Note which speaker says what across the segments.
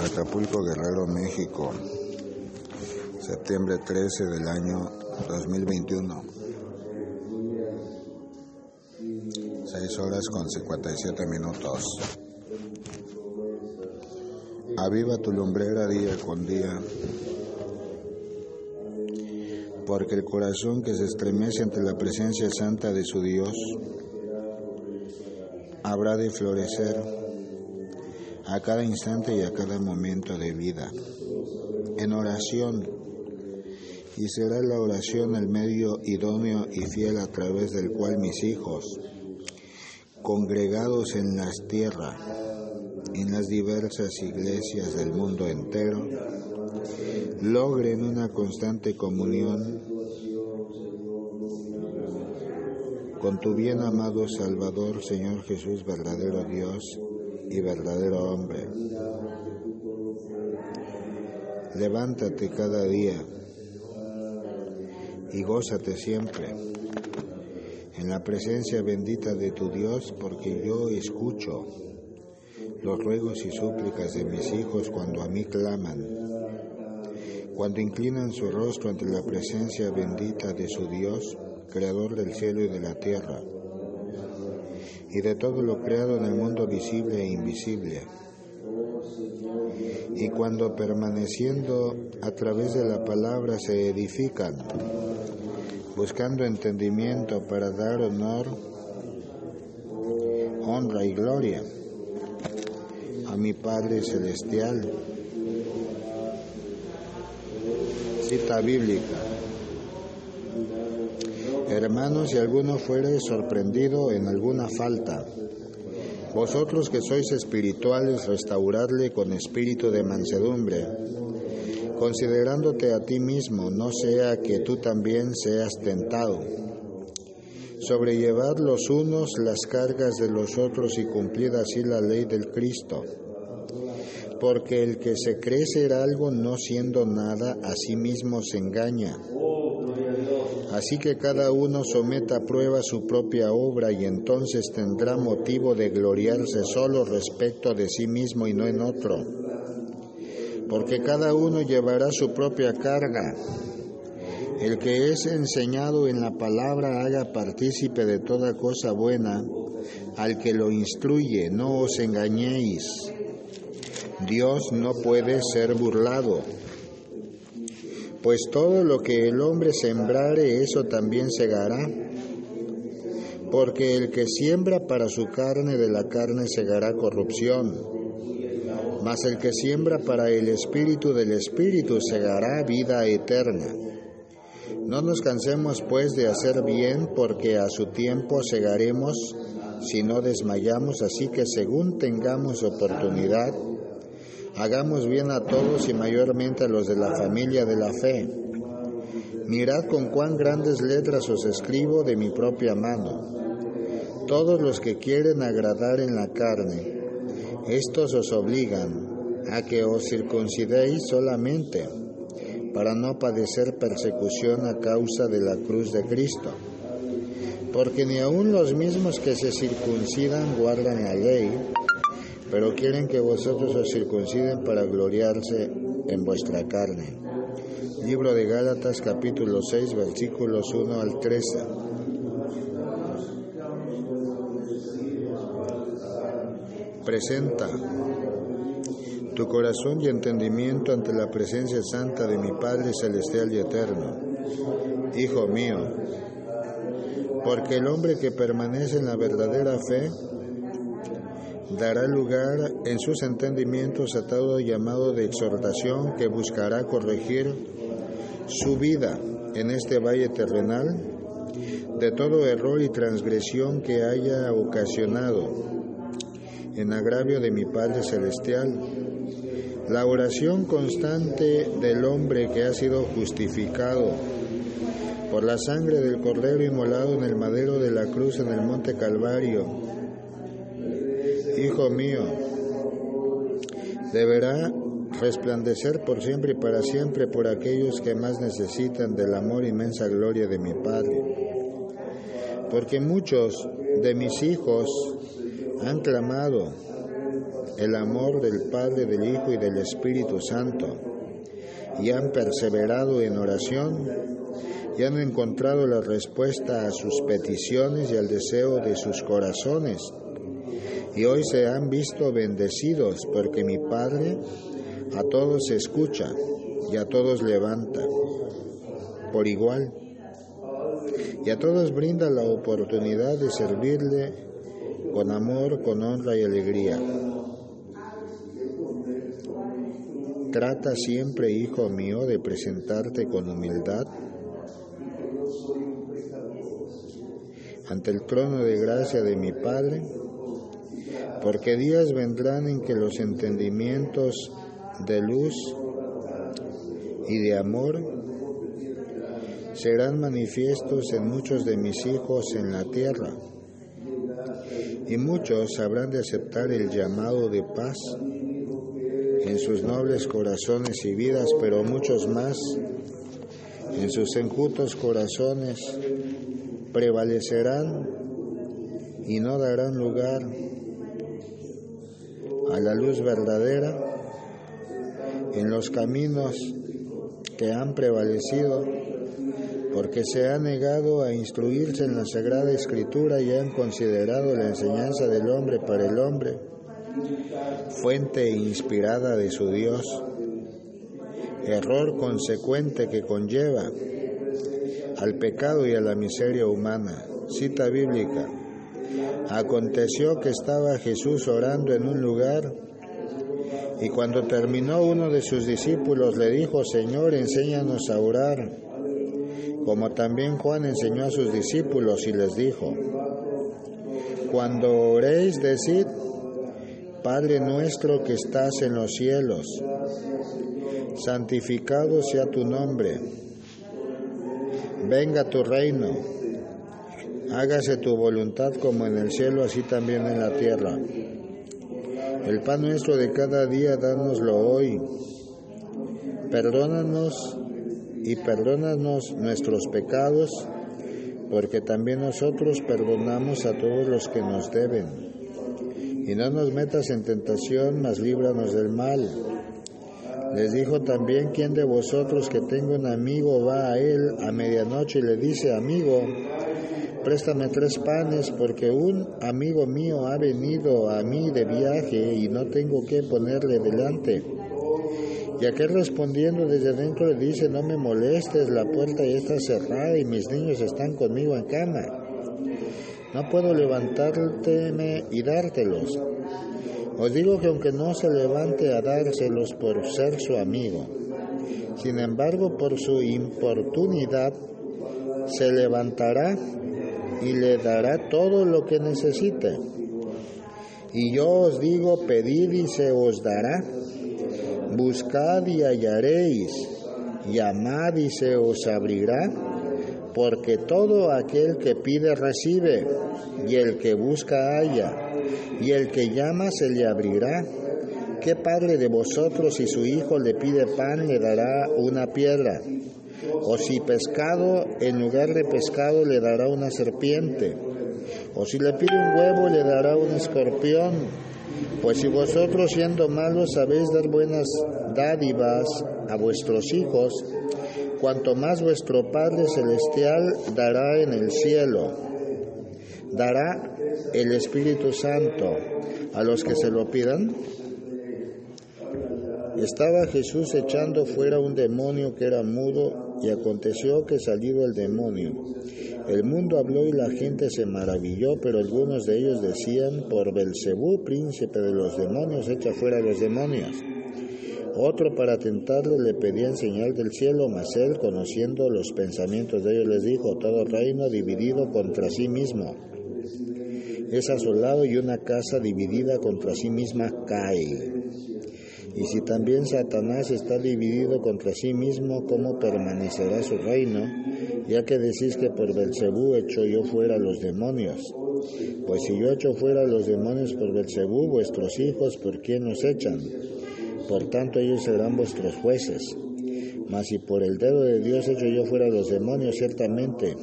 Speaker 1: Acapulco, Guerrero, México, septiembre 13 del año 2021. 6 horas con 57 minutos. Aviva tu lumbrera día con día, porque el corazón que se estremece ante la presencia santa de su Dios habrá de florecer a cada instante y a cada momento de vida, en oración, y será la oración el medio idóneo y fiel a través del cual mis hijos, congregados en las tierras, en las diversas iglesias del mundo entero, logren una constante comunión con tu bien amado Salvador, Señor Jesús, verdadero Dios y verdadero hombre. Levántate cada día y gózate siempre en la presencia bendita de tu Dios, porque yo escucho los ruegos y súplicas de mis hijos cuando a mí claman, cuando inclinan su rostro ante la presencia bendita de su Dios, Creador del cielo y de la tierra y de todo lo creado en el mundo visible e invisible. Y cuando permaneciendo a través de la palabra se edifican, buscando entendimiento para dar honor, honra y gloria a mi Padre Celestial. Cita bíblica. Hermanos, si alguno fuere sorprendido en alguna falta, vosotros que sois espirituales, restauradle con espíritu de mansedumbre, considerándote a ti mismo, no sea que tú también seas tentado. Sobrellevad los unos las cargas de los otros y cumplid así la ley del Cristo. Porque el que se cree ser algo no siendo nada, a sí mismo se engaña. Así que cada uno someta a prueba su propia obra y entonces tendrá motivo de gloriarse solo respecto de sí mismo y no en otro. Porque cada uno llevará su propia carga. El que es enseñado en la palabra haga partícipe de toda cosa buena al que lo instruye, no os engañéis. Dios no puede ser burlado. Pues todo lo que el hombre sembrare, eso también segará. Porque el que siembra para su carne, de la carne segará corrupción. Mas el que siembra para el espíritu, del espíritu segará vida eterna. No nos cansemos pues de hacer bien, porque a su tiempo segaremos si no desmayamos, así que según tengamos oportunidad, Hagamos bien a todos y mayormente a los de la familia de la fe. Mirad con cuán grandes letras os escribo de mi propia mano. Todos los que quieren agradar en la carne, estos os obligan a que os circuncidéis solamente para no padecer persecución a causa de la cruz de Cristo. Porque ni aun los mismos que se circuncidan guardan la ley, pero quieren que vosotros os circunciden para gloriarse en vuestra carne. Libro de Gálatas capítulo 6 versículos 1 al 13. Presenta tu corazón y entendimiento ante la presencia santa de mi Padre Celestial y Eterno. Hijo mío, porque el hombre que permanece en la verdadera fe, dará lugar en sus entendimientos a todo llamado de exhortación que buscará corregir su vida en este valle terrenal de todo error y transgresión que haya ocasionado en agravio de mi Padre Celestial. La oración constante del hombre que ha sido justificado por la sangre del Cordero inmolado en el madero de la cruz en el monte Calvario, Hijo mío, deberá resplandecer por siempre y para siempre por aquellos que más necesitan del amor inmensa gloria de mi Padre. Porque muchos de mis hijos han clamado el amor del Padre, del Hijo y del Espíritu Santo, y han perseverado en oración y han encontrado la respuesta a sus peticiones y al deseo de sus corazones. Y hoy se han visto bendecidos porque mi Padre a todos escucha y a todos levanta por igual y a todos brinda la oportunidad de servirle con amor, con honra y alegría. Trata siempre, hijo mío, de presentarte con humildad ante el trono de gracia de mi Padre, porque días vendrán en que los entendimientos de luz y de amor serán manifiestos en muchos de mis hijos en la tierra, y muchos habrán de aceptar el llamado de paz en sus nobles corazones y vidas, pero muchos más en sus enjutos corazones prevalecerán y no darán lugar a la luz verdadera en los caminos que han prevalecido porque se han negado a instruirse en la Sagrada Escritura y han considerado la enseñanza del hombre para el hombre, fuente inspirada de su Dios, error consecuente que conlleva al pecado y a la miseria humana. Cita bíblica. Aconteció que estaba Jesús orando en un lugar y cuando terminó uno de sus discípulos le dijo, Señor, enséñanos a orar, como también Juan enseñó a sus discípulos y les dijo, cuando oréis, decid, Padre nuestro que estás en los cielos, santificado sea tu nombre, venga tu reino, hágase tu voluntad como en el cielo, así también en la tierra. El pan nuestro de cada día, dánoslo hoy. Perdónanos y perdónanos nuestros pecados, porque también nosotros perdonamos a todos los que nos deben. Y no nos metas en tentación, mas líbranos del mal. Les dijo también, ¿quién de vosotros que tenga un amigo va a él a medianoche y le dice, amigo, préstame tres panes porque un amigo mío ha venido a mí de viaje y no tengo que ponerle delante? Y aquel respondiendo desde dentro le dice, no me molestes, la puerta ya está cerrada y mis niños están conmigo en cama. No puedo levantárteme y dártelos. Os digo que aunque no se levante a dárselos por ser su amigo, sin embargo por su importunidad se levantará y le dará todo lo que necesite. Y yo os digo, pedid y se os dará Buscad y hallaréis, llamad y se os abrirá, porque todo aquel que pide recibe, y el que busca halla, y el que llama se le abrirá. ¿Qué padre de vosotros si su hijo le pide pan le dará una piedra? O si pescado en lugar de pescado le dará una serpiente? O si le pide un huevo le dará un escorpión? Pues si vosotros siendo malos sabéis dar buenas dádivas a vuestros hijos, cuanto más vuestro Padre Celestial dará en el cielo, dará el Espíritu Santo a los que se lo pidan. Estaba Jesús echando fuera un demonio que era mudo y aconteció que salido el demonio. El mundo habló y la gente se maravilló, pero algunos de ellos decían, por Belcebú, príncipe de los demonios, echa fuera los demonios. Otro para tentarle le pedía señal del cielo, mas él, conociendo los pensamientos de ellos, les dijo, todo reino dividido contra sí mismo es asolado y una casa dividida contra sí misma cae. Y si también Satanás está dividido contra sí mismo, ¿cómo permanecerá su reino? Ya que decís que por Belcebú echo yo fuera los demonios. Pues si yo echo fuera los demonios por Belcebú, vuestros hijos, ¿por quién nos echan? Por tanto ellos serán vuestros jueces. Mas si por el dedo de Dios echo yo fuera los demonios, ciertamente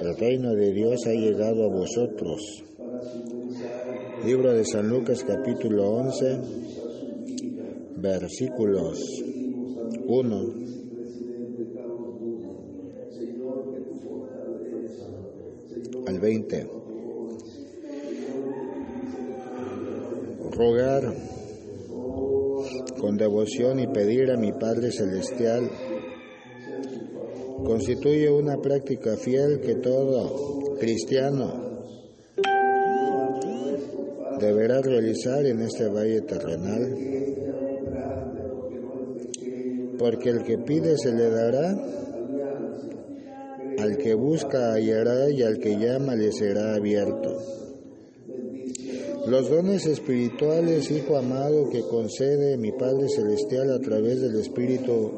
Speaker 1: el reino de Dios ha llegado a vosotros. Libro de San Lucas capítulo 11, versículos 1 al 20. Rogar con devoción y pedir a mi Padre Celestial. Constituye una práctica fiel que todo cristiano deberá realizar en este valle terrenal, porque el que pide se le dará, al que busca hallará y al que llama le será abierto. Los dones espirituales, Hijo amado, que concede mi Padre Celestial a través del Espíritu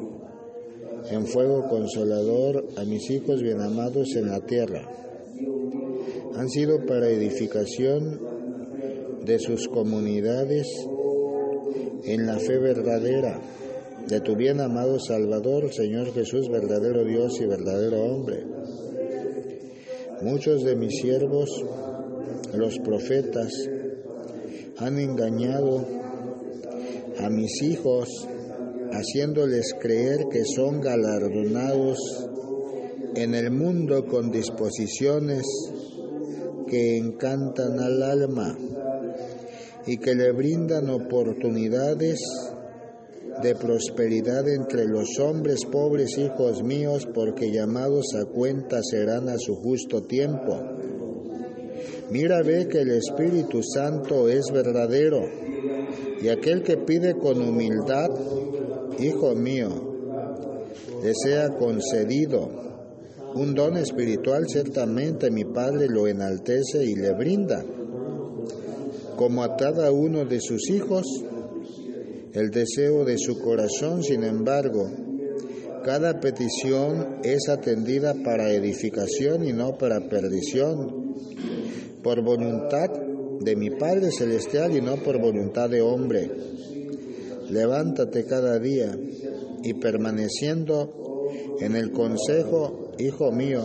Speaker 1: en fuego consolador a mis hijos bien amados en la tierra, han sido para edificación de sus comunidades en la fe verdadera de tu bien amado Salvador, Señor Jesús, verdadero Dios y verdadero hombre. Muchos de mis siervos, los profetas, han engañado a mis hijos haciéndoles creer que son galardonados en el mundo con disposiciones que encantan al alma y que le brindan oportunidades de prosperidad entre los hombres pobres hijos míos, porque llamados a cuenta serán a su justo tiempo. Mira, ve que el Espíritu Santo es verdadero, y aquel que pide con humildad, Hijo mío, le sea concedido un don espiritual, ciertamente mi Padre lo enaltece y le brinda, como a cada uno de sus hijos, el deseo de su corazón, sin embargo, cada petición es atendida para edificación y no para perdición, por voluntad de mi Padre Celestial y no por voluntad de hombre. Levántate cada día y permaneciendo en el consejo, hijo mío,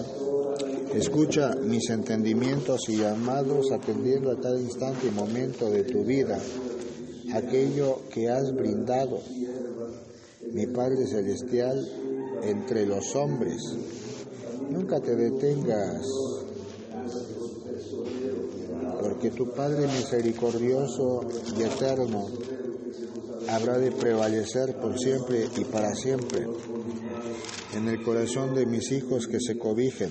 Speaker 1: escucha mis entendimientos y llamados atendiendo a cada instante y momento de tu vida aquello que has brindado, mi Padre Celestial, entre los hombres. Nunca te detengas, porque tu Padre misericordioso y eterno habrá de prevalecer por siempre y para siempre en el corazón de mis hijos que se cobijen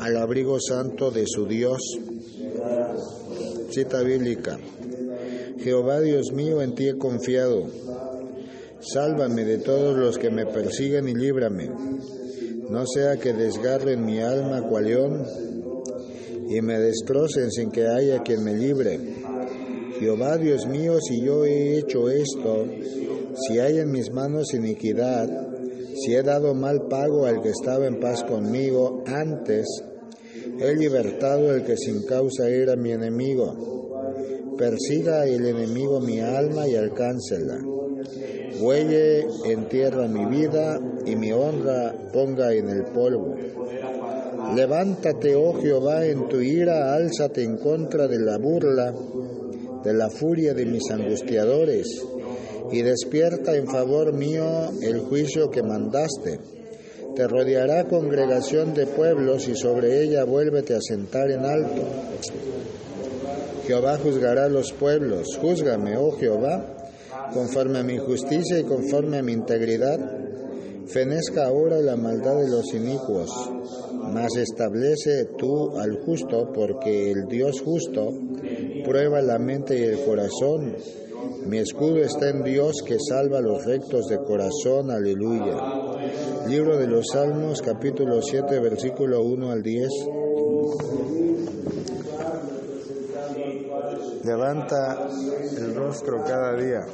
Speaker 1: al abrigo santo de su Dios. Cita bíblica. Jehová Dios mío, en ti he confiado. Sálvame de todos los que me persiguen y líbrame. No sea que desgarren mi alma cual león y me destrocen sin que haya quien me libre. Jehová Dios mío, si yo he hecho esto, si hay en mis manos iniquidad, si he dado mal pago al que estaba en paz conmigo antes, he libertado al que sin causa era mi enemigo persiga el enemigo mi alma y alcáncela. Huelle en tierra mi vida y mi honra ponga en el polvo. Levántate, oh Jehová, en tu ira, álzate en contra de la burla, de la furia de mis angustiadores, y despierta en favor mío el juicio que mandaste. Te rodeará congregación de pueblos y sobre ella vuélvete a sentar en alto. Jehová juzgará a los pueblos. Júzgame, oh Jehová, conforme a mi justicia y conforme a mi integridad. Fenezca ahora la maldad de los inicuos, mas establece tú al justo, porque el Dios justo prueba la mente y el corazón. Mi escudo está en Dios que salva a los rectos de corazón. Aleluya. Libro de los Salmos, capítulo 7, versículo 1 al 10. Levanta el rostro cada día.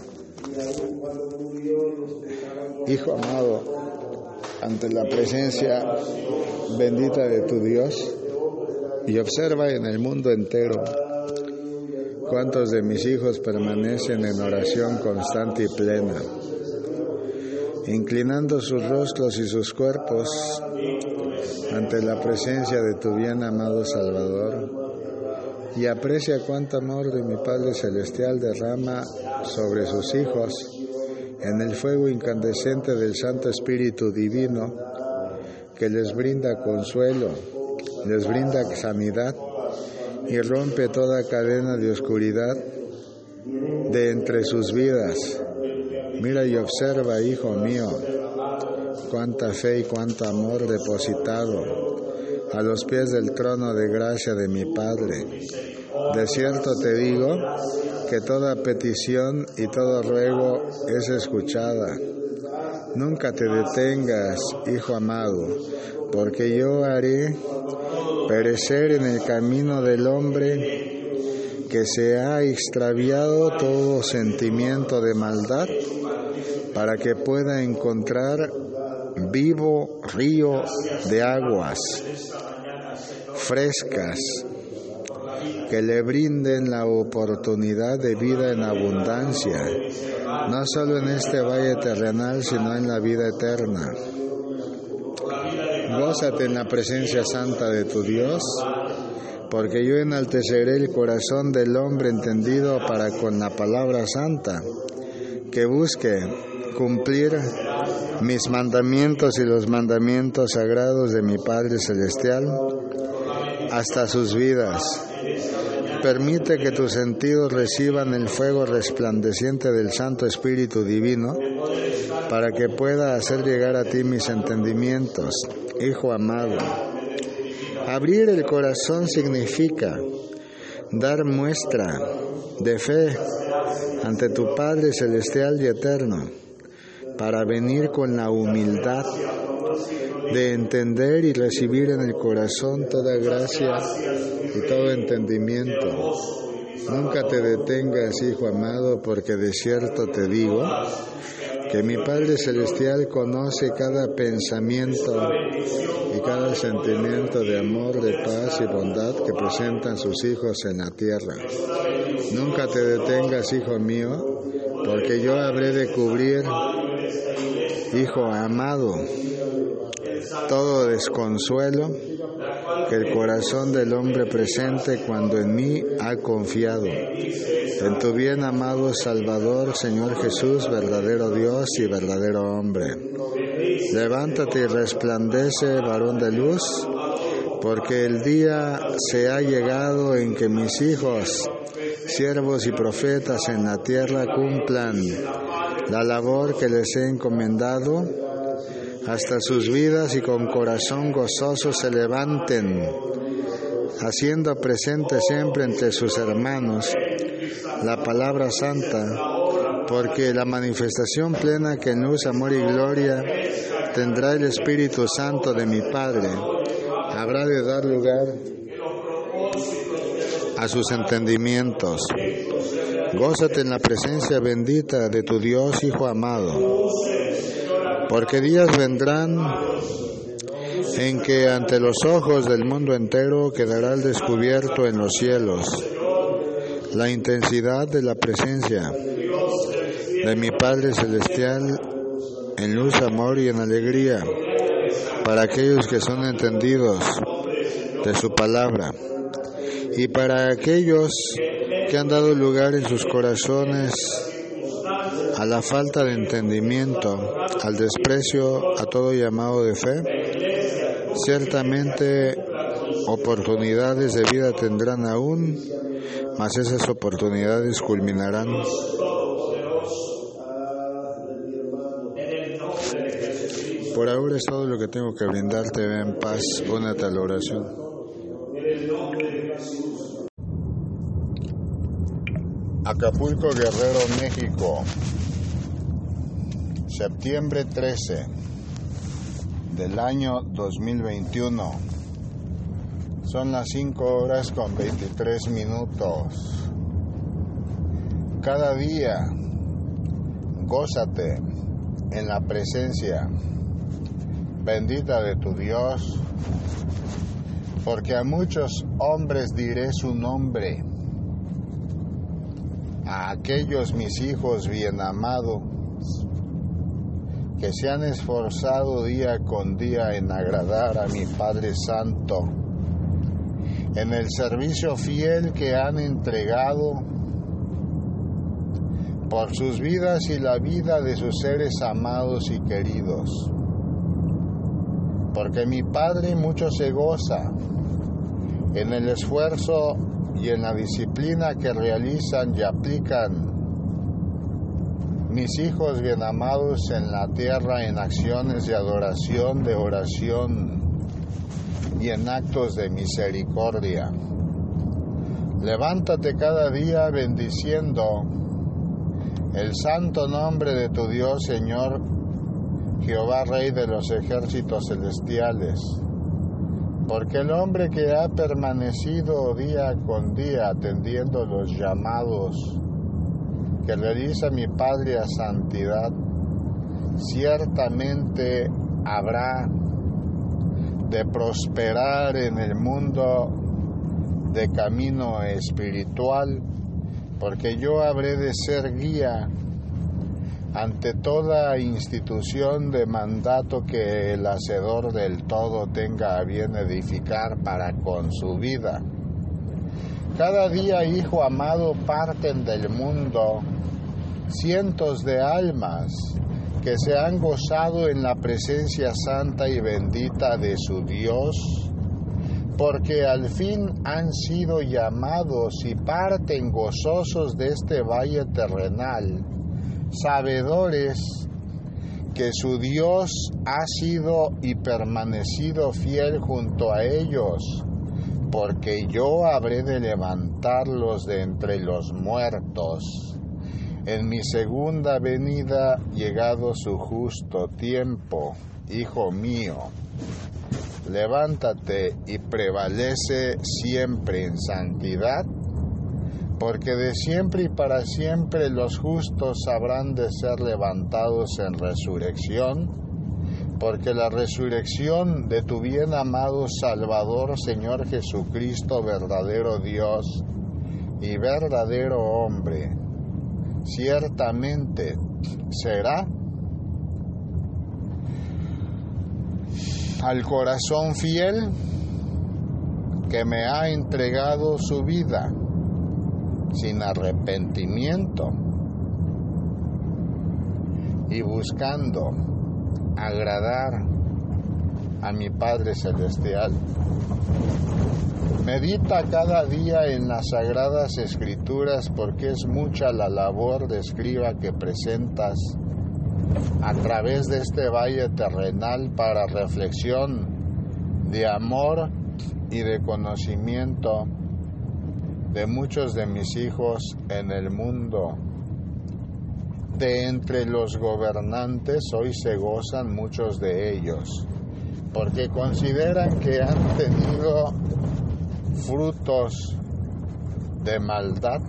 Speaker 1: Hijo amado, ante la presencia bendita de tu Dios y observa en el mundo entero cuántos de mis hijos permanecen en oración constante y plena, inclinando sus rostros y sus cuerpos ante la presencia de tu bien amado Salvador y aprecia cuánto amor de mi Padre Celestial derrama sobre sus hijos en el fuego incandescente del Santo Espíritu Divino que les brinda consuelo, les brinda sanidad y rompe toda cadena de oscuridad de entre sus vidas. Mira y observa, hijo mío, cuánta fe y cuánto amor depositado a los pies del trono de gracia de mi Padre. De cierto te digo que toda petición y todo ruego es escuchada. Nunca te detengas, hijo amado, porque yo haré perecer en el camino del hombre que se ha extraviado todo sentimiento de maldad para que pueda encontrar vivo río de aguas frescas que le brinden la oportunidad de vida en abundancia, no solo en este valle terrenal, sino en la vida eterna. Gózate en la presencia santa de tu Dios, porque yo enalteceré el corazón del hombre entendido para con la palabra santa, que busque cumplir mis mandamientos y los mandamientos sagrados de mi Padre Celestial hasta sus vidas. Permite que tus sentidos reciban el fuego resplandeciente del Santo Espíritu Divino para que pueda hacer llegar a ti mis entendimientos, Hijo amado. Abrir el corazón significa dar muestra de fe ante tu Padre Celestial y Eterno para venir con la humildad de entender y recibir en el corazón toda gracia y todo entendimiento. Nunca te detengas, Hijo amado, porque de cierto te digo que mi Padre Celestial conoce cada pensamiento y cada sentimiento de amor, de paz y bondad que presentan sus hijos en la tierra. Nunca te detengas, Hijo mío, porque yo habré de cubrir, Hijo amado, todo desconsuelo que el corazón del hombre presente cuando en mí ha confiado. En tu bien amado Salvador, Señor Jesús, verdadero Dios y verdadero hombre. Levántate y resplandece, varón de luz, porque el día se ha llegado en que mis hijos, siervos y profetas en la tierra cumplan la labor que les he encomendado hasta sus vidas y con corazón gozoso se levanten, haciendo presente siempre entre sus hermanos la palabra santa, porque la manifestación plena que en luz, amor y gloria tendrá el Espíritu Santo de mi Padre, habrá de dar lugar a sus entendimientos. Gózate en la presencia bendita de tu Dios, Hijo amado porque días vendrán en que ante los ojos del mundo entero quedará descubierto en los cielos la intensidad de la presencia de mi Padre Celestial en luz, amor y en alegría para aquellos que son entendidos de su palabra y para aquellos que han dado lugar en sus corazones a la falta de entendimiento, al desprecio, a todo llamado de fe, ciertamente oportunidades de vida tendrán aún, mas esas oportunidades culminarán. Por ahora es todo lo que tengo que brindarte. Ve en paz. Únete a la oración. Acapulco, Guerrero, México septiembre 13 del año 2021. Son las 5 horas con 23 minutos. Cada día, gózate en la presencia bendita de tu Dios, porque a muchos hombres diré su nombre, a aquellos mis hijos bien amados que se han esforzado día con día en agradar a mi Padre Santo en el servicio fiel que han entregado por sus vidas y la vida de sus seres amados y queridos. Porque mi Padre mucho se goza en el esfuerzo y en la disciplina que realizan y aplican mis hijos bien amados en la tierra en acciones de adoración, de oración y en actos de misericordia. Levántate cada día bendiciendo el santo nombre de tu Dios, Señor, Jehová Rey de los ejércitos celestiales porque el hombre que ha permanecido día con día atendiendo los llamados que realiza mi Padre a santidad, ciertamente habrá de prosperar en el mundo de camino espiritual, porque yo habré de ser guía ante toda institución de mandato que el hacedor del todo tenga a bien edificar para con su vida. Cada día, hijo amado, parten del mundo cientos de almas que se han gozado en la presencia santa y bendita de su Dios, porque al fin han sido llamados y parten gozosos de este valle terrenal sabedores que su Dios ha sido y permanecido fiel junto a ellos, porque yo habré de levantarlos de entre los muertos. En mi segunda venida, llegado su justo tiempo, hijo mío, levántate y prevalece siempre en santidad porque de siempre y para siempre los justos habrán de ser levantados en resurrección, porque la resurrección de tu bien amado Salvador, Señor Jesucristo, verdadero Dios y verdadero hombre, ciertamente será al corazón fiel que me ha entregado su vida sin arrepentimiento y buscando agradar a mi Padre Celestial. Medita cada día en las sagradas escrituras porque es mucha la labor de escriba que presentas a través de este valle terrenal para reflexión de amor y de conocimiento de muchos de mis hijos en el mundo. De entre los gobernantes hoy se gozan muchos de ellos, porque consideran que han tenido frutos de maldad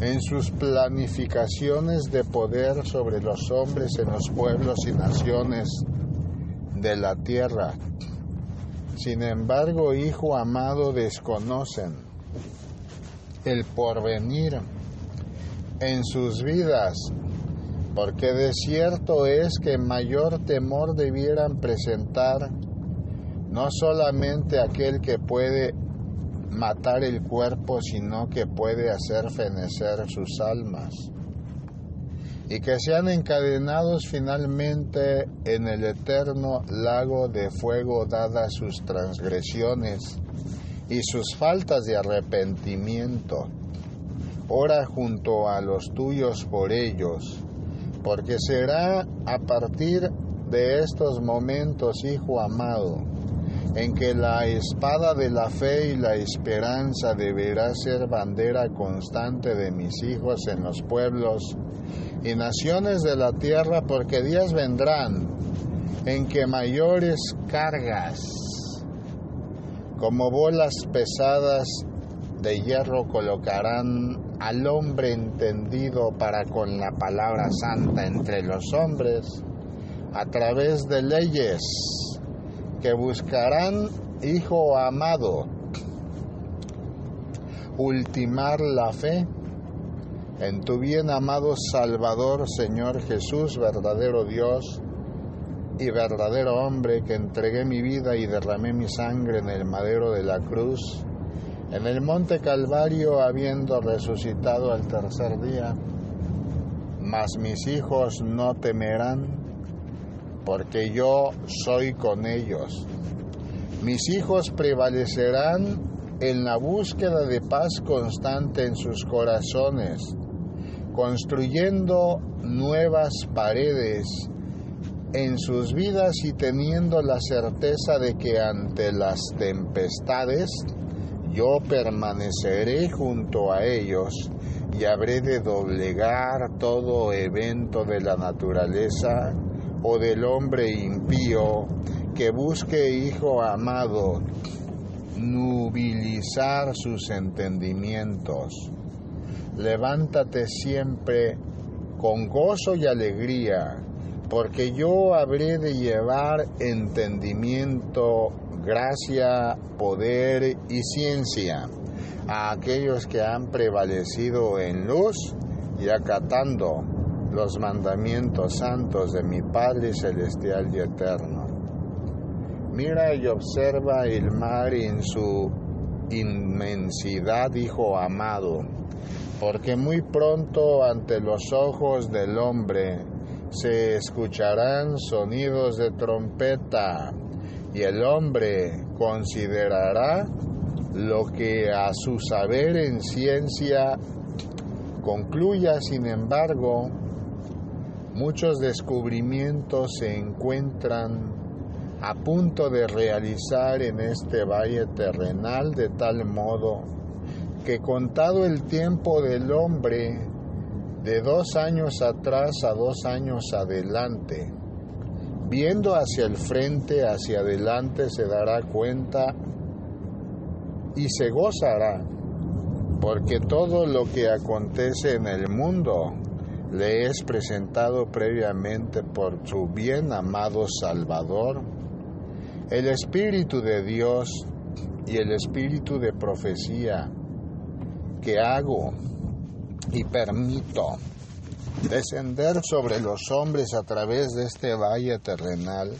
Speaker 1: en sus planificaciones de poder sobre los hombres en los pueblos y naciones de la tierra. Sin embargo, hijo amado, desconocen el porvenir en sus vidas, porque de cierto es que mayor temor debieran presentar no solamente aquel que puede matar el cuerpo, sino que puede hacer fenecer sus almas, y que sean encadenados finalmente en el eterno lago de fuego dadas sus transgresiones y sus faltas de arrepentimiento. Ora junto a los tuyos por ellos, porque será a partir de estos momentos, Hijo amado, en que la espada de la fe y la esperanza deberá ser bandera constante de mis hijos en los pueblos y naciones de la tierra, porque días vendrán en que mayores cargas como bolas pesadas de hierro colocarán al hombre entendido para con la palabra santa entre los hombres a través de leyes que buscarán, hijo amado, ultimar la fe en tu bien amado Salvador, Señor Jesús, verdadero Dios y verdadero hombre que entregué mi vida y derramé mi sangre en el madero de la cruz, en el monte Calvario habiendo resucitado al tercer día, mas mis hijos no temerán, porque yo soy con ellos. Mis hijos prevalecerán en la búsqueda de paz constante en sus corazones, construyendo nuevas paredes en sus vidas y teniendo la certeza de que ante las tempestades yo permaneceré junto a ellos y habré de doblegar todo evento de la naturaleza o del hombre impío que busque, hijo amado, nubilizar sus entendimientos. Levántate siempre con gozo y alegría, porque yo habré de llevar entendimiento, gracia, poder y ciencia a aquellos que han prevalecido en luz y acatando los mandamientos santos de mi Padre Celestial y Eterno. Mira y observa el mar en su inmensidad, Hijo amado, porque muy pronto ante los ojos del hombre se escucharán sonidos de trompeta y el hombre considerará lo que a su saber en ciencia concluya, sin embargo, muchos descubrimientos se encuentran a punto de realizar en este valle terrenal de tal modo que contado el tiempo del hombre de dos años atrás a dos años adelante, viendo hacia el frente, hacia adelante, se dará cuenta y se gozará, porque todo lo que acontece en el mundo le es presentado previamente por su bien amado Salvador, el Espíritu de Dios y el Espíritu de profecía que hago y permito descender sobre los hombres a través de este valle terrenal,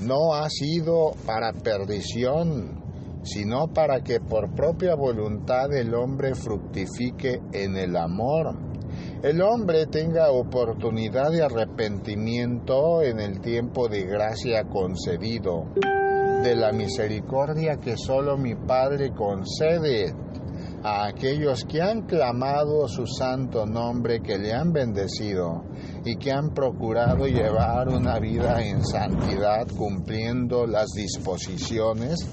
Speaker 1: no ha sido para perdición, sino para que por propia voluntad el hombre fructifique en el amor. El hombre tenga oportunidad de arrepentimiento en el tiempo de gracia concedido, de la misericordia que solo mi Padre concede a aquellos que han clamado su santo nombre, que le han bendecido y que han procurado llevar una vida en santidad cumpliendo las disposiciones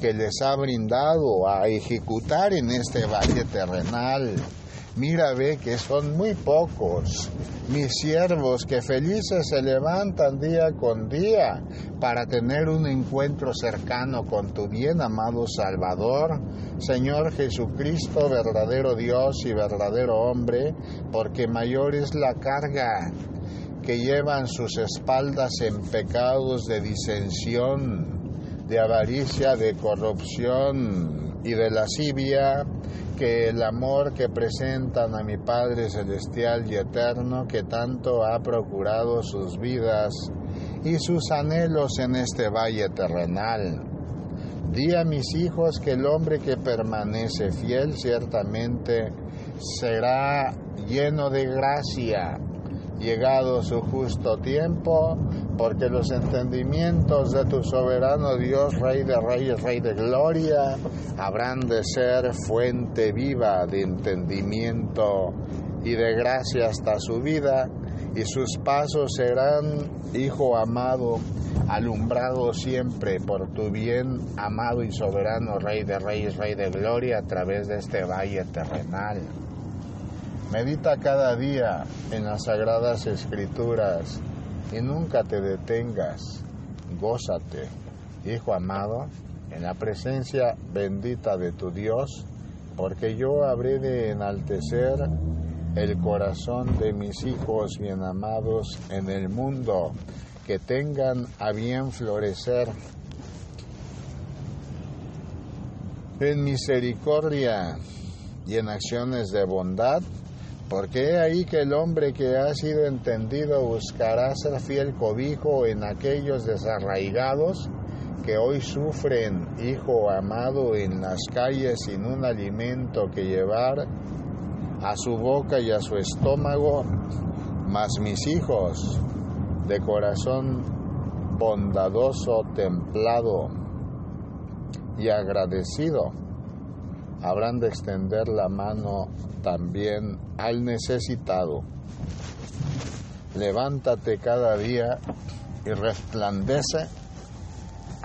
Speaker 1: que les ha brindado a ejecutar en este valle terrenal. Mira, ve que son muy pocos mis siervos que felices se levantan día con día para tener un encuentro cercano con tu bien amado Salvador, Señor Jesucristo, verdadero Dios y verdadero hombre, porque mayor es la carga que llevan sus espaldas en pecados de disensión de avaricia, de corrupción y de lascivia, que el amor que presentan a mi Padre Celestial y Eterno, que tanto ha procurado sus vidas y sus anhelos en este valle terrenal. Di a mis hijos que el hombre que permanece fiel ciertamente será lleno de gracia llegado su justo tiempo, porque los entendimientos de tu soberano Dios, Rey de Reyes, Rey de Gloria, habrán de ser fuente viva de entendimiento y de gracia hasta su vida, y sus pasos serán, Hijo amado, alumbrado siempre por tu bien, amado y soberano Rey de Reyes, Rey de Gloria, a través de este valle terrenal. Medita cada día en las sagradas escrituras y nunca te detengas. Gózate, hijo amado, en la presencia bendita de tu Dios, porque yo habré de enaltecer el corazón de mis hijos bien amados en el mundo, que tengan a bien florecer en misericordia y en acciones de bondad Porque ahí que el hombre que ha sido entendido buscará ser fiel cobijo en aquellos desarraigados que hoy sufren, hijo amado, en las calles sin un alimento que llevar a su boca y a su estómago, mas mis hijos de corazón bondadoso, templado y agradecido, habrán de extender la mano también al necesitado. Levántate cada día y resplandece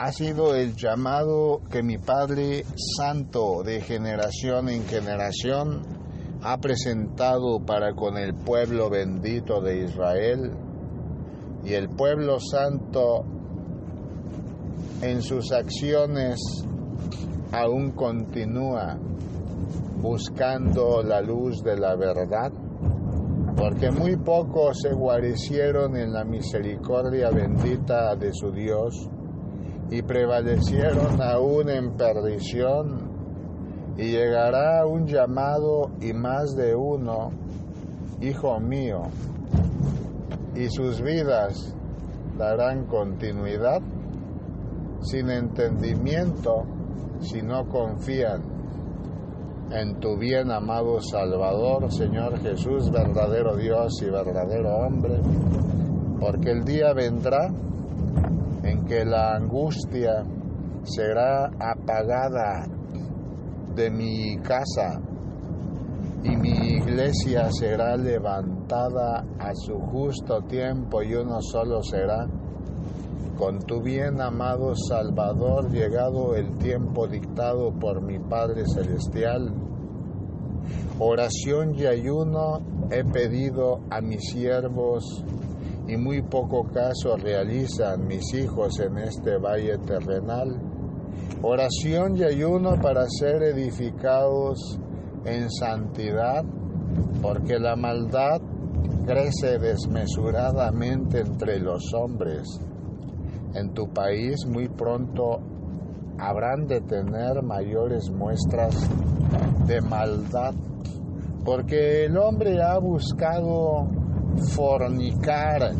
Speaker 1: ha sido el llamado que mi Padre Santo de generación en generación ha presentado para con el pueblo bendito de Israel y el pueblo santo en sus acciones aún continúa buscando la luz de la verdad, porque muy pocos se guarecieron en la misericordia bendita de su Dios y prevalecieron aún en perdición, y llegará un llamado y más de uno, hijo mío, y sus vidas darán continuidad. Sin entendimiento si no confían en tu bien amado Salvador, Señor Jesús, verdadero Dios y verdadero hombre, porque el día vendrá en que la angustia será apagada de mi casa y mi iglesia será levantada a su justo tiempo y uno solo será. Con tu bien amado Salvador, llegado el tiempo dictado por mi Padre Celestial, oración y ayuno he pedido a mis siervos y muy poco caso realizan mis hijos en este valle terrenal. Oración y ayuno para ser edificados en santidad, porque la maldad crece desmesuradamente entre los hombres. En tu país muy pronto habrán de tener mayores muestras de maldad, porque el hombre ha buscado fornicar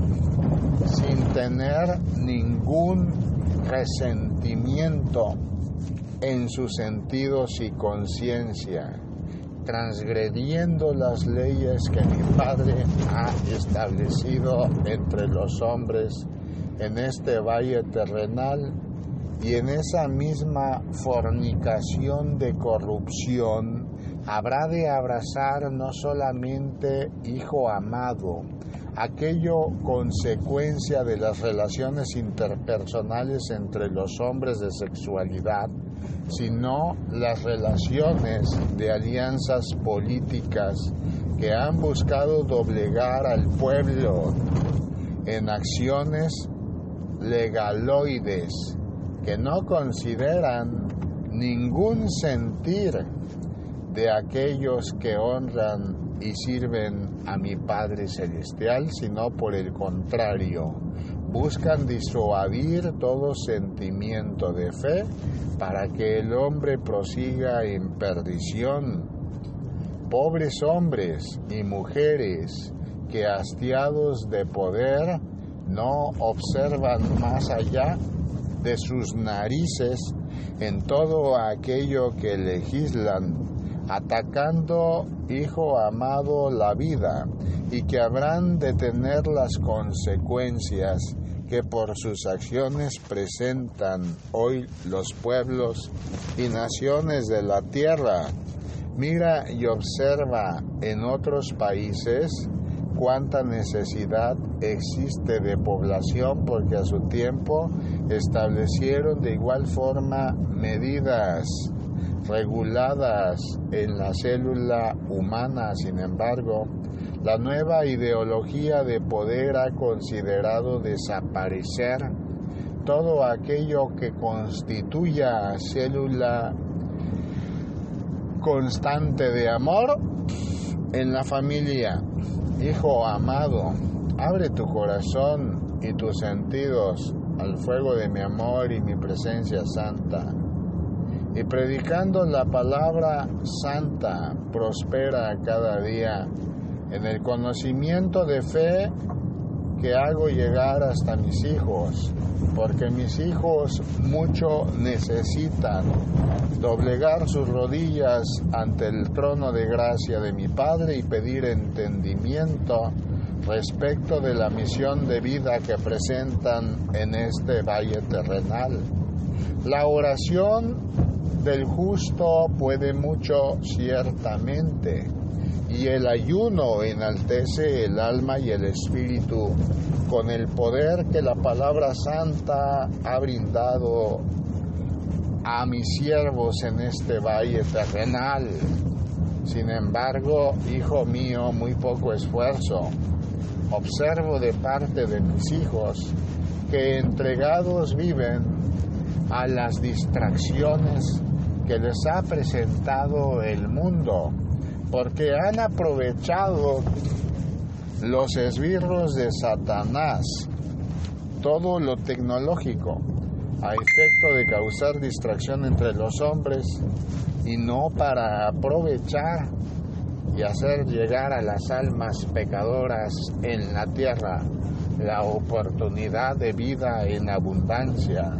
Speaker 1: sin tener ningún resentimiento en sus sentidos y conciencia, transgrediendo las leyes que mi Padre ha establecido entre los hombres en este valle terrenal y en esa misma fornicación de corrupción habrá de abrazar no solamente hijo amado, aquello consecuencia de las relaciones interpersonales entre los hombres de sexualidad, sino las relaciones de alianzas políticas que han buscado doblegar al pueblo en acciones legaloides que no consideran ningún sentir de aquellos que honran y sirven a mi Padre Celestial, sino por el contrario, buscan disuadir todo sentimiento de fe para que el hombre prosiga en perdición. Pobres hombres y mujeres que hastiados de poder no observan más allá de sus narices en todo aquello que legislan atacando, hijo amado, la vida, y que habrán de tener las consecuencias que por sus acciones presentan hoy los pueblos y naciones de la tierra. Mira y observa en otros países cuánta necesidad existe de población porque a su tiempo establecieron de igual forma medidas reguladas en la célula humana, sin embargo, la nueva ideología de poder ha considerado desaparecer todo aquello que constituya célula constante de amor en la familia. Hijo amado, abre tu corazón y tus sentidos al fuego de mi amor y mi presencia santa. Y predicando la palabra santa prospera cada día en el conocimiento de fe que hago llegar hasta mis hijos, porque mis hijos mucho necesitan doblegar sus rodillas ante el trono de gracia de mi Padre y pedir entendimiento respecto de la misión de vida que presentan en este valle terrenal. La oración del justo puede mucho ciertamente, y el ayuno enaltece el alma y el espíritu con el poder que la palabra santa ha brindado a mis siervos en este valle terrenal. Sin embargo, hijo mío, muy poco esfuerzo. Observo de parte de mis hijos que entregados viven a las distracciones que les ha presentado el mundo porque han aprovechado los esbirros de Satanás, todo lo tecnológico, a efecto de causar distracción entre los hombres y no para aprovechar y hacer llegar a las almas pecadoras en la tierra la oportunidad de vida en abundancia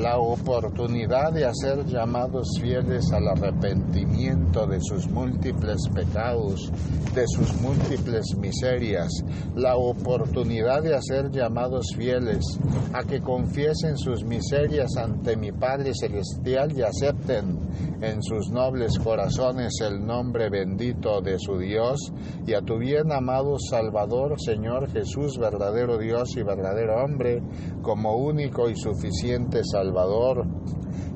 Speaker 1: la oportunidad de hacer llamados fieles al arrepentimiento de sus múltiples pecados, de sus múltiples miserias, la oportunidad de hacer llamados fieles a que confiesen sus miserias ante mi Padre Celestial y acepten en sus nobles corazones el nombre bendito de su Dios y a tu bien amado Salvador, Señor Jesús, verdadero Dios y verdadero hombre, como único y suficiente Salvador.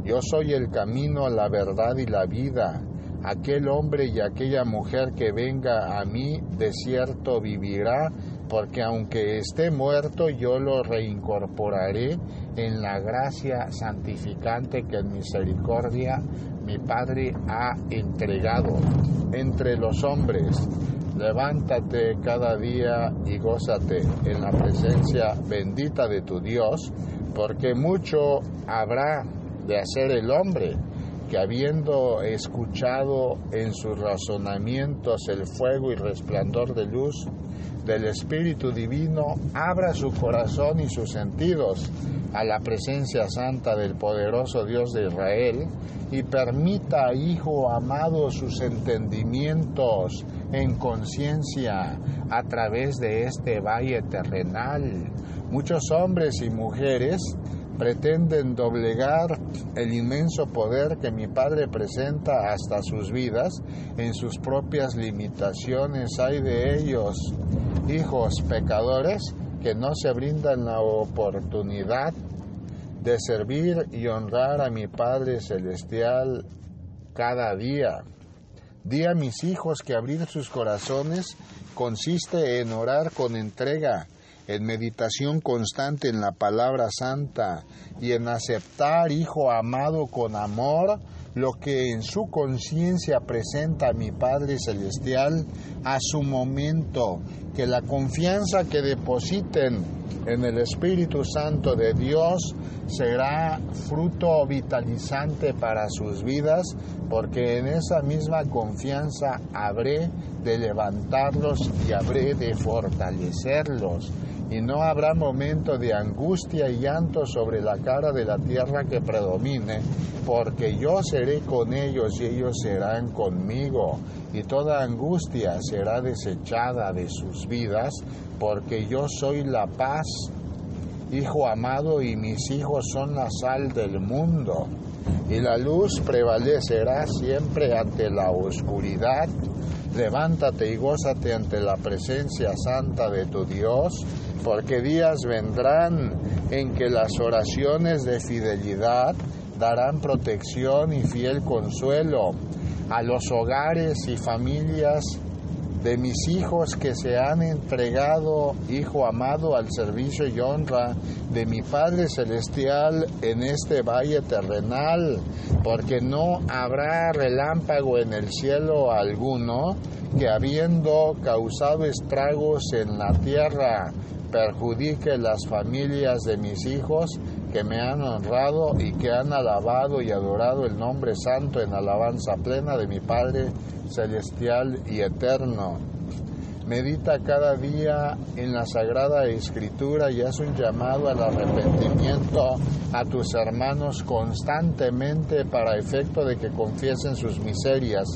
Speaker 1: Yo soy el camino, la verdad y la vida. Aquel hombre y aquella mujer que venga a mí de cierto vivirá, porque aunque esté muerto yo lo reincorporaré en la gracia santificante que en misericordia mi Padre ha entregado entre los hombres. Levántate cada día y gózate en la presencia bendita de tu Dios, porque mucho habrá de hacer el hombre que habiendo escuchado en sus razonamientos el fuego y resplandor de luz del Espíritu Divino, abra su corazón y sus sentidos a la presencia santa del poderoso Dios de Israel y permita, Hijo amado, sus entendimientos en conciencia a través de este valle terrenal. Muchos hombres y mujeres pretenden doblegar el inmenso poder que mi Padre presenta hasta sus vidas en sus propias limitaciones. Hay de ellos, hijos pecadores, que no se brindan la oportunidad de servir y honrar a mi Padre Celestial cada día. Di a mis hijos que abrir sus corazones consiste en orar con entrega, en meditación constante en la palabra santa y en aceptar, Hijo amado, con amor, lo que en su conciencia presenta a mi Padre Celestial a su momento, que la confianza que depositen en el Espíritu Santo de Dios será fruto vitalizante para sus vidas, porque en esa misma confianza habré de levantarlos y habré de fortalecerlos y no habrá momento de angustia y llanto sobre la cara de la tierra que predomine, porque yo seré con ellos y ellos serán conmigo, y toda angustia será desechada de sus vidas, porque yo soy la paz, Hijo amado, y mis hijos son la sal del mundo, y la luz prevalecerá siempre ante la oscuridad. Levántate y gózate ante la presencia santa de tu Dios, porque días vendrán en que las oraciones de fidelidad darán protección y fiel consuelo a los hogares y familias de mis hijos que se han entregado, Hijo amado, al servicio y honra de mi Padre Celestial en este valle terrenal, porque no habrá relámpago en el cielo alguno que habiendo causado estragos en la tierra, perjudique las familias de mis hijos que me han honrado y que han alabado y adorado el nombre santo en alabanza plena de mi Padre celestial y eterno. Medita cada día en la Sagrada Escritura y haz un llamado al arrepentimiento a tus hermanos constantemente para efecto de que confiesen sus miserias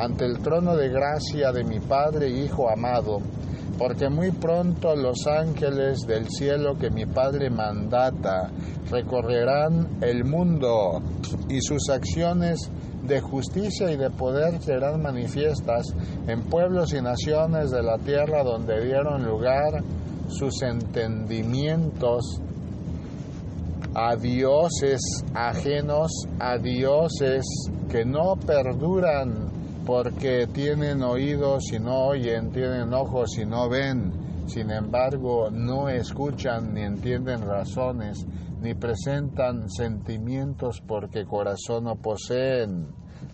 Speaker 1: ante el trono de gracia de mi Padre Hijo amado, porque muy pronto los ángeles del cielo que mi Padre mandata recorrerán el mundo y sus acciones de justicia y de poder serán manifiestas en pueblos y naciones de la tierra donde dieron lugar sus entendimientos a dioses ajenos, a dioses que no perduran porque tienen oídos y no oyen, tienen ojos y no ven, sin embargo no escuchan ni entienden razones, ni presentan sentimientos porque corazón no poseen.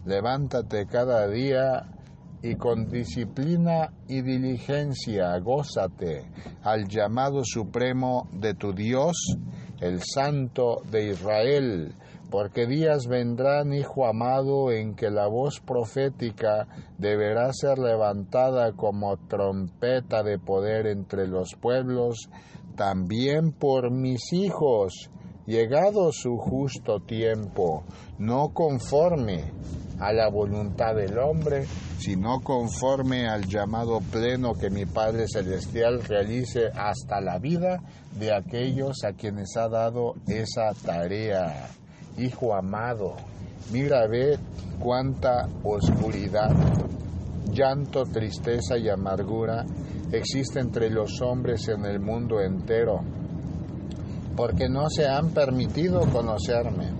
Speaker 1: Levántate cada día y con disciplina y diligencia gózate al llamado supremo de tu Dios, el Santo de Israel, porque días vendrán, Hijo amado, en que la voz profética deberá ser levantada como trompeta de poder entre los pueblos, también por mis hijos, llegado su justo tiempo, no conforme a la voluntad del hombre, sino conforme al llamado pleno que mi Padre Celestial realice hasta la vida de aquellos a quienes ha dado esa tarea. Hijo amado, mira, ve cuánta oscuridad, llanto, tristeza y amargura existe entre los hombres en el mundo entero porque no se han permitido conocerme,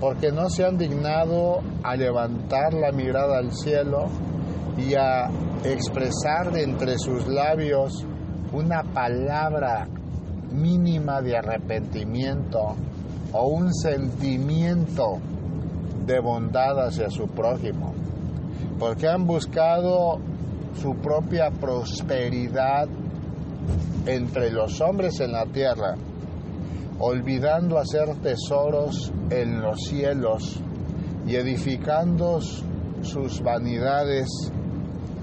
Speaker 1: porque no se han dignado a levantar la mirada al cielo y a expresar de entre sus labios una palabra mínima de arrepentimiento o un sentimiento de bondad hacia su prójimo, porque han buscado su propia prosperidad entre los hombres en la tierra olvidando hacer tesoros en los cielos y edificando sus vanidades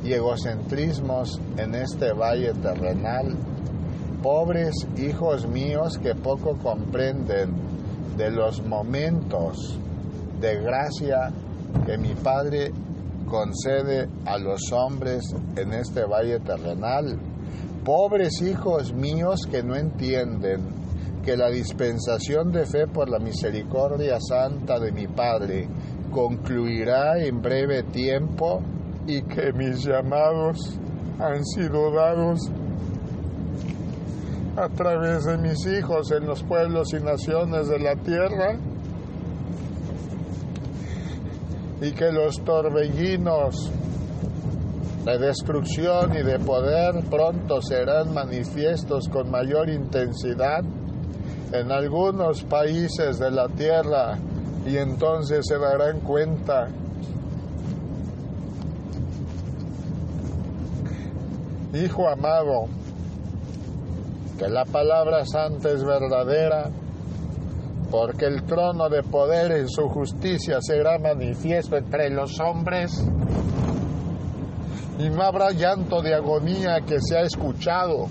Speaker 1: y egocentrismos en este valle terrenal. Pobres hijos míos que poco comprenden de los momentos de gracia que mi Padre concede a los hombres en este valle terrenal. Pobres hijos míos que no entienden que la dispensación de fe por la misericordia santa de mi Padre concluirá en breve tiempo y que mis llamados han sido dados a través de mis hijos en los pueblos y naciones de la tierra y que los torbellinos de destrucción y de poder pronto serán manifiestos con mayor intensidad en algunos países de la tierra y entonces se darán cuenta Hijo amado, que la palabra santa es verdadera, porque el trono de poder en su justicia será manifiesto entre los hombres, y no habrá llanto de agonía que se ha escuchado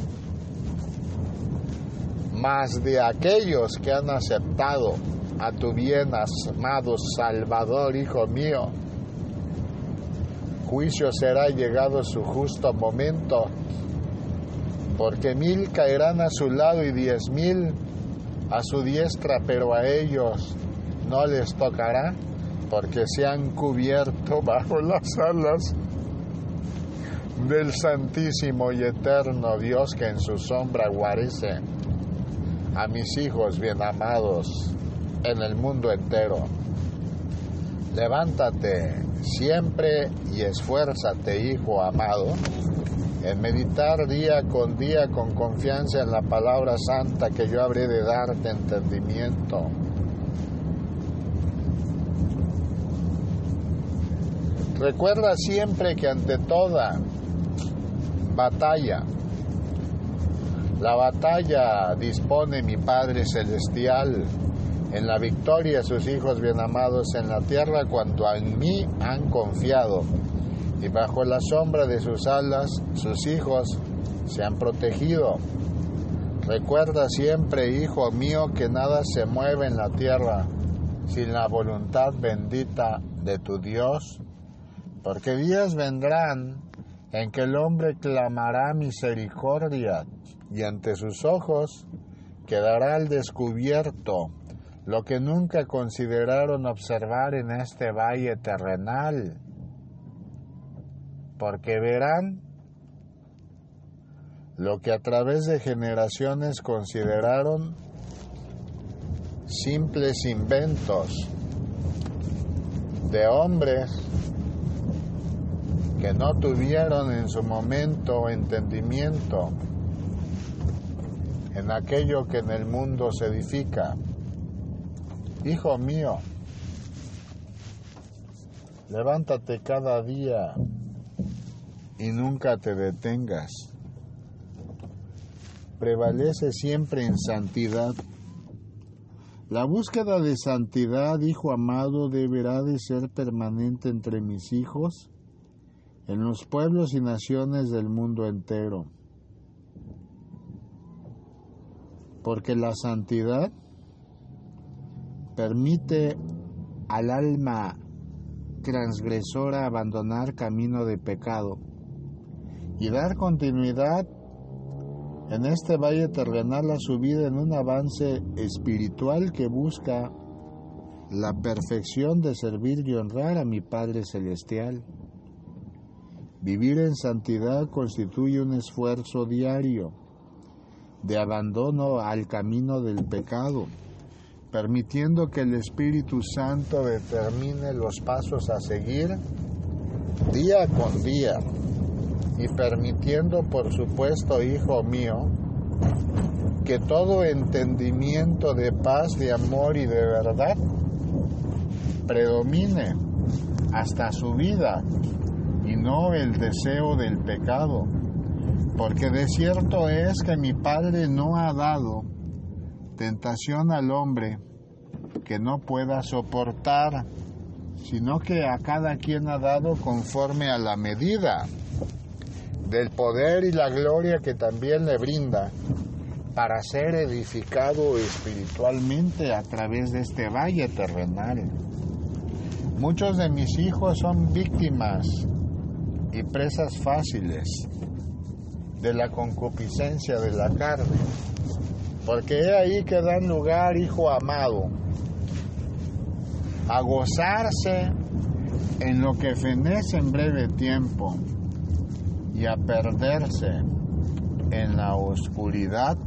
Speaker 1: más de aquellos que han aceptado a tu bien amado Salvador, Hijo mío. Juicio será llegado su justo momento, porque mil caerán a su lado y diez mil a su diestra, pero a ellos no les tocará, porque se han cubierto bajo las alas del Santísimo y Eterno Dios que en su sombra guarece a mis hijos bien amados en el mundo entero. Levántate siempre y esfuérzate, hijo amado, en meditar día con día con confianza en la palabra santa que yo habré de darte entendimiento. Recuerda siempre que ante toda batalla, la batalla dispone mi Padre Celestial en la victoria sus hijos bien amados en la tierra cuando en mí han confiado. Y bajo la sombra de sus alas sus hijos se han protegido. Recuerda siempre, hijo mío, que nada se mueve en la tierra sin la voluntad bendita de tu Dios, porque días vendrán en que el hombre clamará misericordia y ante sus ojos quedará al descubierto lo que nunca consideraron observar en este valle terrenal, porque verán lo que a través de generaciones consideraron simples inventos de hombres que no tuvieron en su momento entendimiento en aquello que en el mundo se edifica. Hijo mío, levántate cada día y nunca te detengas. Prevalece siempre en santidad. La búsqueda de santidad, hijo amado, deberá de ser permanente entre mis hijos en los pueblos y naciones del mundo entero. Porque la santidad permite al alma transgresora abandonar camino de pecado y dar continuidad en este valle terrenal a su vida en un avance espiritual que busca la perfección de servir y honrar a mi Padre Celestial. Vivir en santidad constituye un esfuerzo diario de abandono al camino del pecado, permitiendo que el Espíritu Santo determine los pasos a seguir día con día y permitiendo, por supuesto, hijo mío, que todo entendimiento de paz, de amor y de verdad predomine hasta su vida y no el deseo del pecado, porque de cierto es que mi Padre no ha dado tentación al hombre que no pueda soportar, sino que a cada quien ha dado conforme a la medida del poder y la gloria que también le brinda para ser edificado espiritualmente a través de este valle terrenal. Muchos de mis hijos son víctimas y presas fáciles de la concupiscencia de la carne, porque he ahí que dan lugar, hijo amado, a gozarse en lo que fenece en breve tiempo y a perderse en la oscuridad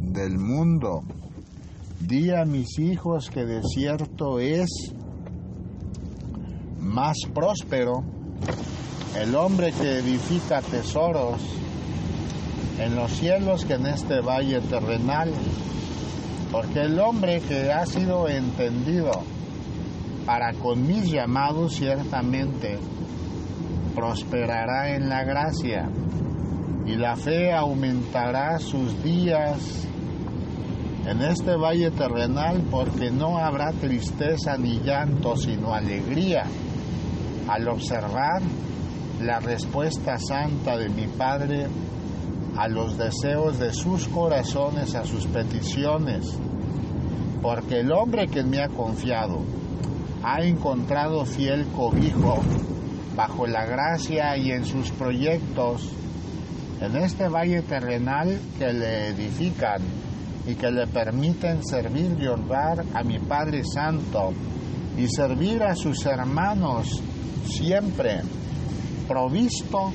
Speaker 1: del mundo. Di a mis hijos que de cierto es más próspero el hombre que edifica tesoros en los cielos que en este valle terrenal, porque el hombre que ha sido entendido para con mis llamados ciertamente prosperará en la gracia y la fe aumentará sus días en este valle terrenal porque no habrá tristeza ni llanto sino alegría. Al observar la respuesta santa de mi Padre a los deseos de sus corazones, a sus peticiones, porque el hombre que me ha confiado ha encontrado fiel cobijo bajo la gracia y en sus proyectos en este valle terrenal que le edifican y que le permiten servir y honrar a mi Padre Santo y servir a sus hermanos siempre provisto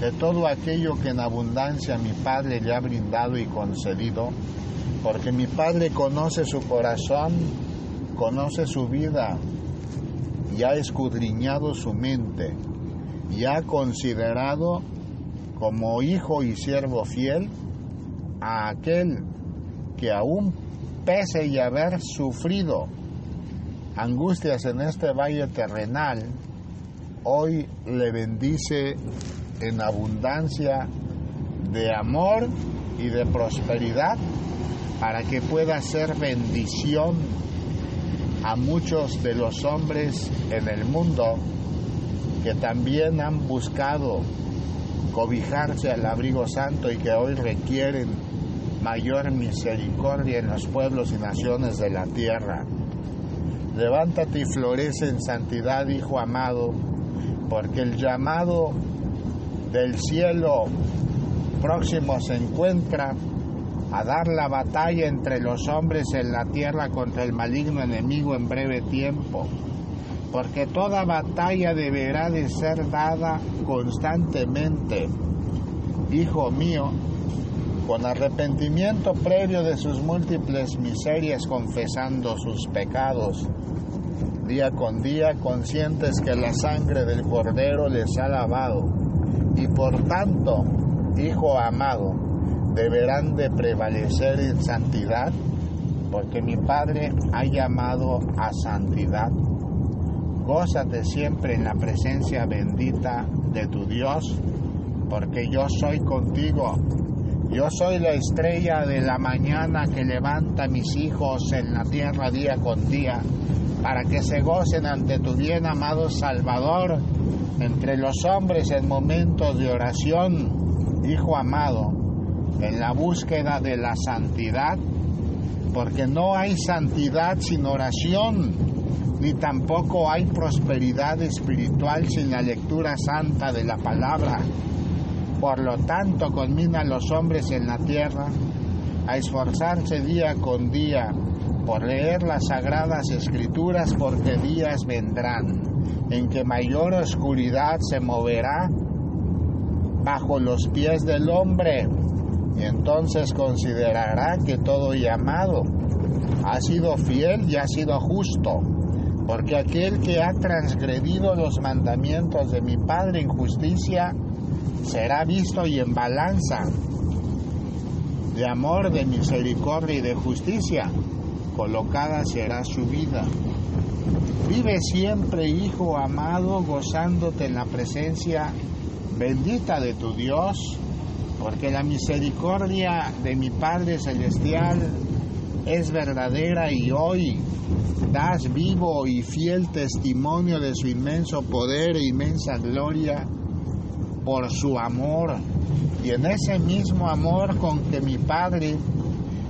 Speaker 1: de todo aquello que en abundancia mi Padre le ha brindado y concedido, porque mi Padre conoce su corazón, conoce su vida y ha escudriñado su mente y ha considerado como hijo y siervo fiel a aquel que aún pese y haber sufrido angustias en este valle terrenal, hoy le bendice en abundancia de amor y de prosperidad para que pueda ser bendición a muchos de los hombres en el mundo que también han buscado cobijarse al abrigo santo y que hoy requieren mayor misericordia en los pueblos y naciones de la tierra. Levántate y florece en santidad, Hijo amado, porque el llamado del cielo próximo se encuentra a dar la batalla entre los hombres en la tierra contra el maligno enemigo en breve tiempo, porque toda batalla deberá de ser dada constantemente. Hijo mío, con arrepentimiento previo de sus múltiples miserias, confesando sus pecados, día con día conscientes que la sangre del Cordero les ha lavado, y por tanto, Hijo amado, deberán de prevalecer en santidad, porque mi Padre ha llamado a santidad. Gózate siempre en la presencia bendita de tu Dios, porque yo soy contigo yo soy la estrella de la mañana que levanta a mis hijos en la tierra día con día, para que se gocen ante tu bien amado Salvador entre los hombres en momentos de oración, Hijo amado, en la búsqueda de la santidad, porque no hay santidad sin oración, ni tampoco hay prosperidad espiritual sin la lectura santa de la palabra. Por lo tanto, conmina a los hombres en la tierra a esforzarse día con día por leer las sagradas escrituras porque días vendrán en que mayor oscuridad se moverá bajo los pies del hombre y entonces considerará que todo llamado ha sido fiel y ha sido justo, porque aquel que ha transgredido los mandamientos de mi Padre en justicia será visto y en balanza de amor, de misericordia y de justicia, colocada será su vida. Vive siempre, Hijo amado, gozándote en la presencia bendita de tu Dios, porque la misericordia de mi Padre Celestial es verdadera y hoy das vivo y fiel testimonio de su inmenso poder e inmensa gloria por su amor. Y en ese mismo amor con que mi Padre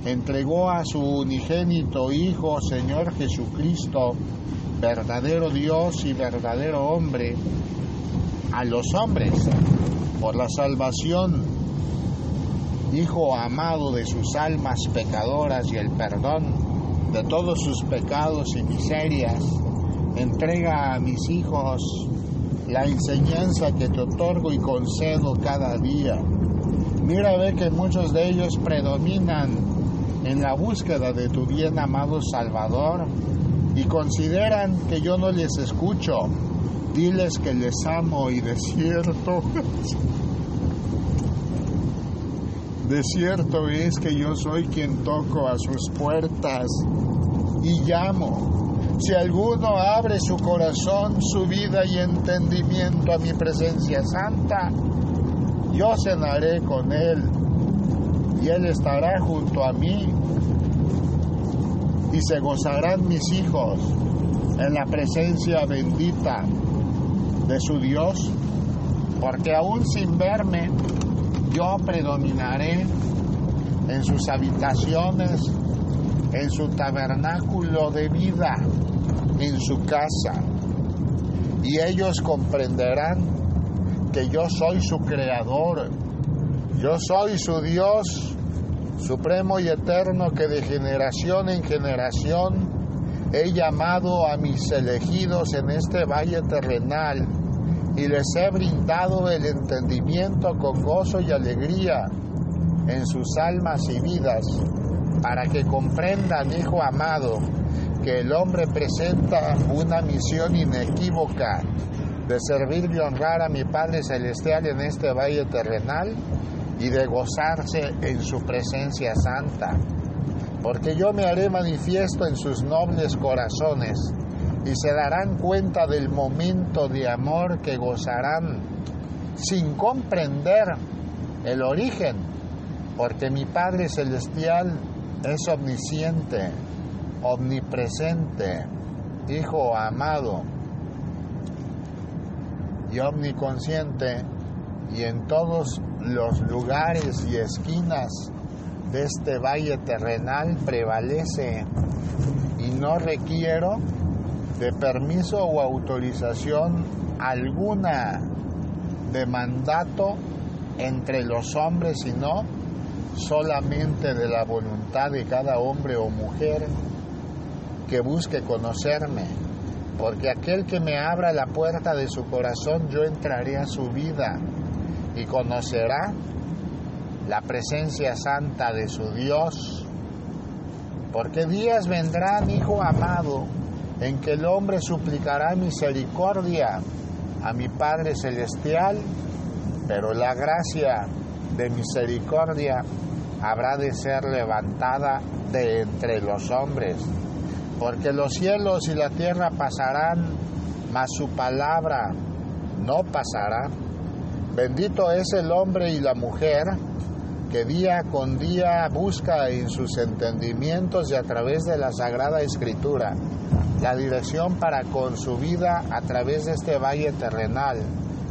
Speaker 1: entregó a su unigénito Hijo, Señor Jesucristo, verdadero Dios y verdadero hombre, a los hombres por la salvación, Hijo amado de sus almas pecadoras y el perdón de todos sus pecados y miserias, entrega a mis hijos la enseñanza que te otorgo y concedo cada día. Mira, ve que muchos de ellos predominan en la búsqueda de tu bien amado Salvador y consideran que yo no les escucho. Diles que les amo y de cierto, de cierto es que yo soy quien toco a sus puertas y llamo. Si alguno abre su corazón, su vida y entendimiento a mi presencia santa, yo cenaré con él y él estará junto a mí y se gozarán mis hijos en la presencia bendita de su Dios, porque aún sin verme, yo predominaré en sus habitaciones, en su tabernáculo de vida en su casa. Y ellos comprenderán que yo soy su creador, yo soy su Dios supremo y eterno que de generación en generación he llamado a mis elegidos en este valle terrenal y les he brindado el entendimiento con gozo y alegría en sus almas y vidas, para que comprendan, hijo amado, que el hombre presenta una misión inequívoca de servir y honrar a mi Padre Celestial en este valle terrenal y de gozarse en su presencia santa. Porque yo me haré manifiesto en sus nobles corazones y se darán cuenta del momento de amor que gozarán sin comprender el origen, porque mi Padre Celestial es omnisciente omnipresente, Hijo amado. y omniconsciente y en todos los lugares y esquinas de este valle terrenal prevalece y no requiero de permiso o autorización alguna de mandato entre los hombres, sino solamente de la voluntad de cada hombre o mujer que busque conocerme, porque aquel que me abra la puerta de su corazón, yo entraré a su vida y conocerá la presencia santa de su Dios. Porque días vendrán, Hijo amado, en que el hombre suplicará misericordia a mi Padre Celestial, pero la gracia de misericordia habrá de ser levantada de entre los hombres, porque los cielos y la tierra pasarán, mas su palabra no pasará. Bendito es el hombre y la mujer que día con día busca en sus entendimientos y a través de la Sagrada Escritura la dirección para con su vida a través de este valle terrenal,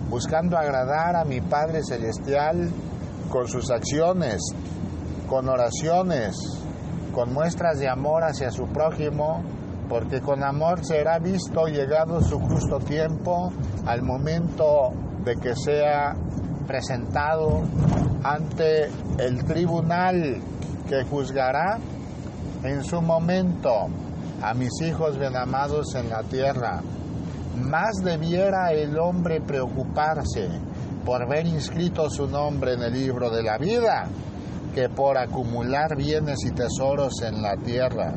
Speaker 1: buscando agradar a mi Padre Celestial con sus acciones, con oraciones, con muestras de amor hacia su prójimo, porque con amor será visto llegado su justo tiempo al momento de que sea presentado ante el tribunal que juzgará en su momento a mis hijos bien amados en la tierra. Más debiera el hombre preocuparse por ver inscrito su nombre en el libro de la vida que por acumular bienes y tesoros en la tierra.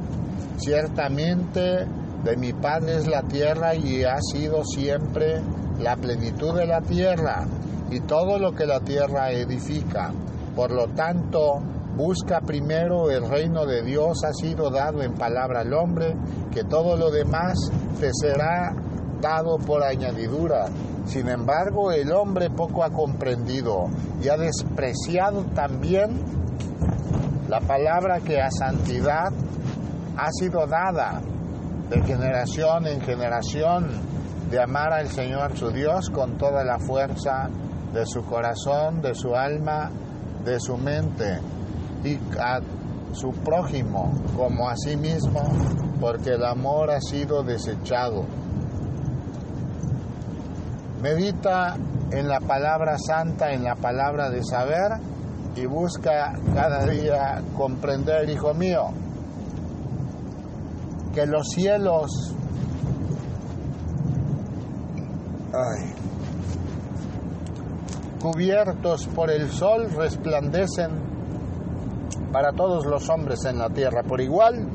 Speaker 1: Ciertamente de mi Padre es la tierra y ha sido siempre la plenitud de la tierra y todo lo que la tierra edifica. Por lo tanto, busca primero el reino de Dios, ha sido dado en palabra al hombre, que todo lo demás te será dado por añadidura. Sin embargo, el hombre poco ha comprendido y ha despreciado también la palabra que a santidad ha sido dada de generación en generación, de amar al Señor su Dios con toda la fuerza de su corazón, de su alma, de su mente a su prójimo como a sí mismo, porque el amor ha sido desechado. Medita en la palabra santa, en la palabra de saber y busca cada día comprender, hijo mío, que los cielos cubiertos por el sol resplandecen para todos los hombres en la tierra por igual,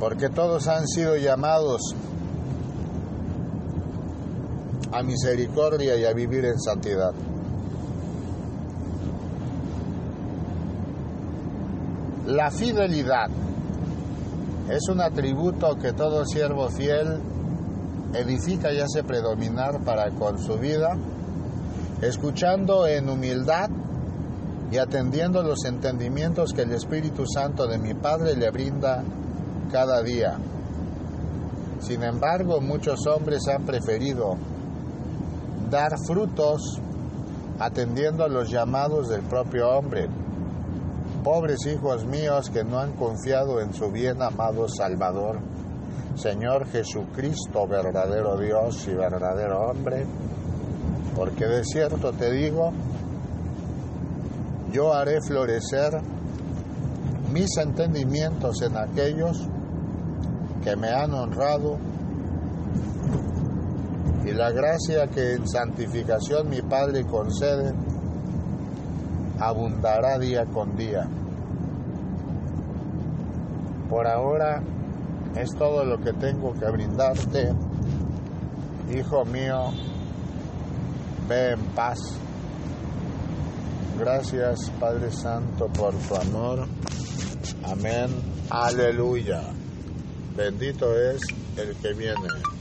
Speaker 1: porque todos han sido llamados a misericordia y a vivir en santidad. La fidelidad es un atributo que todo siervo fiel edifica y hace predominar para con su vida, escuchando en humildad y atendiendo los entendimientos que el Espíritu Santo de mi Padre le brinda cada día. Sin embargo, muchos hombres han preferido dar frutos atendiendo a los llamados del propio hombre. Pobres hijos míos que no han confiado en su bien amado Salvador, Señor Jesucristo, verdadero Dios y verdadero hombre, porque de cierto te digo, yo haré florecer mis entendimientos en aquellos que me han honrado y la gracia que en santificación mi Padre concede abundará día con día. Por ahora es todo lo que tengo que brindarte. Hijo mío, ve en paz. Gracias Padre Santo por tu amor. Amén. Aleluya. Bendito es el que viene.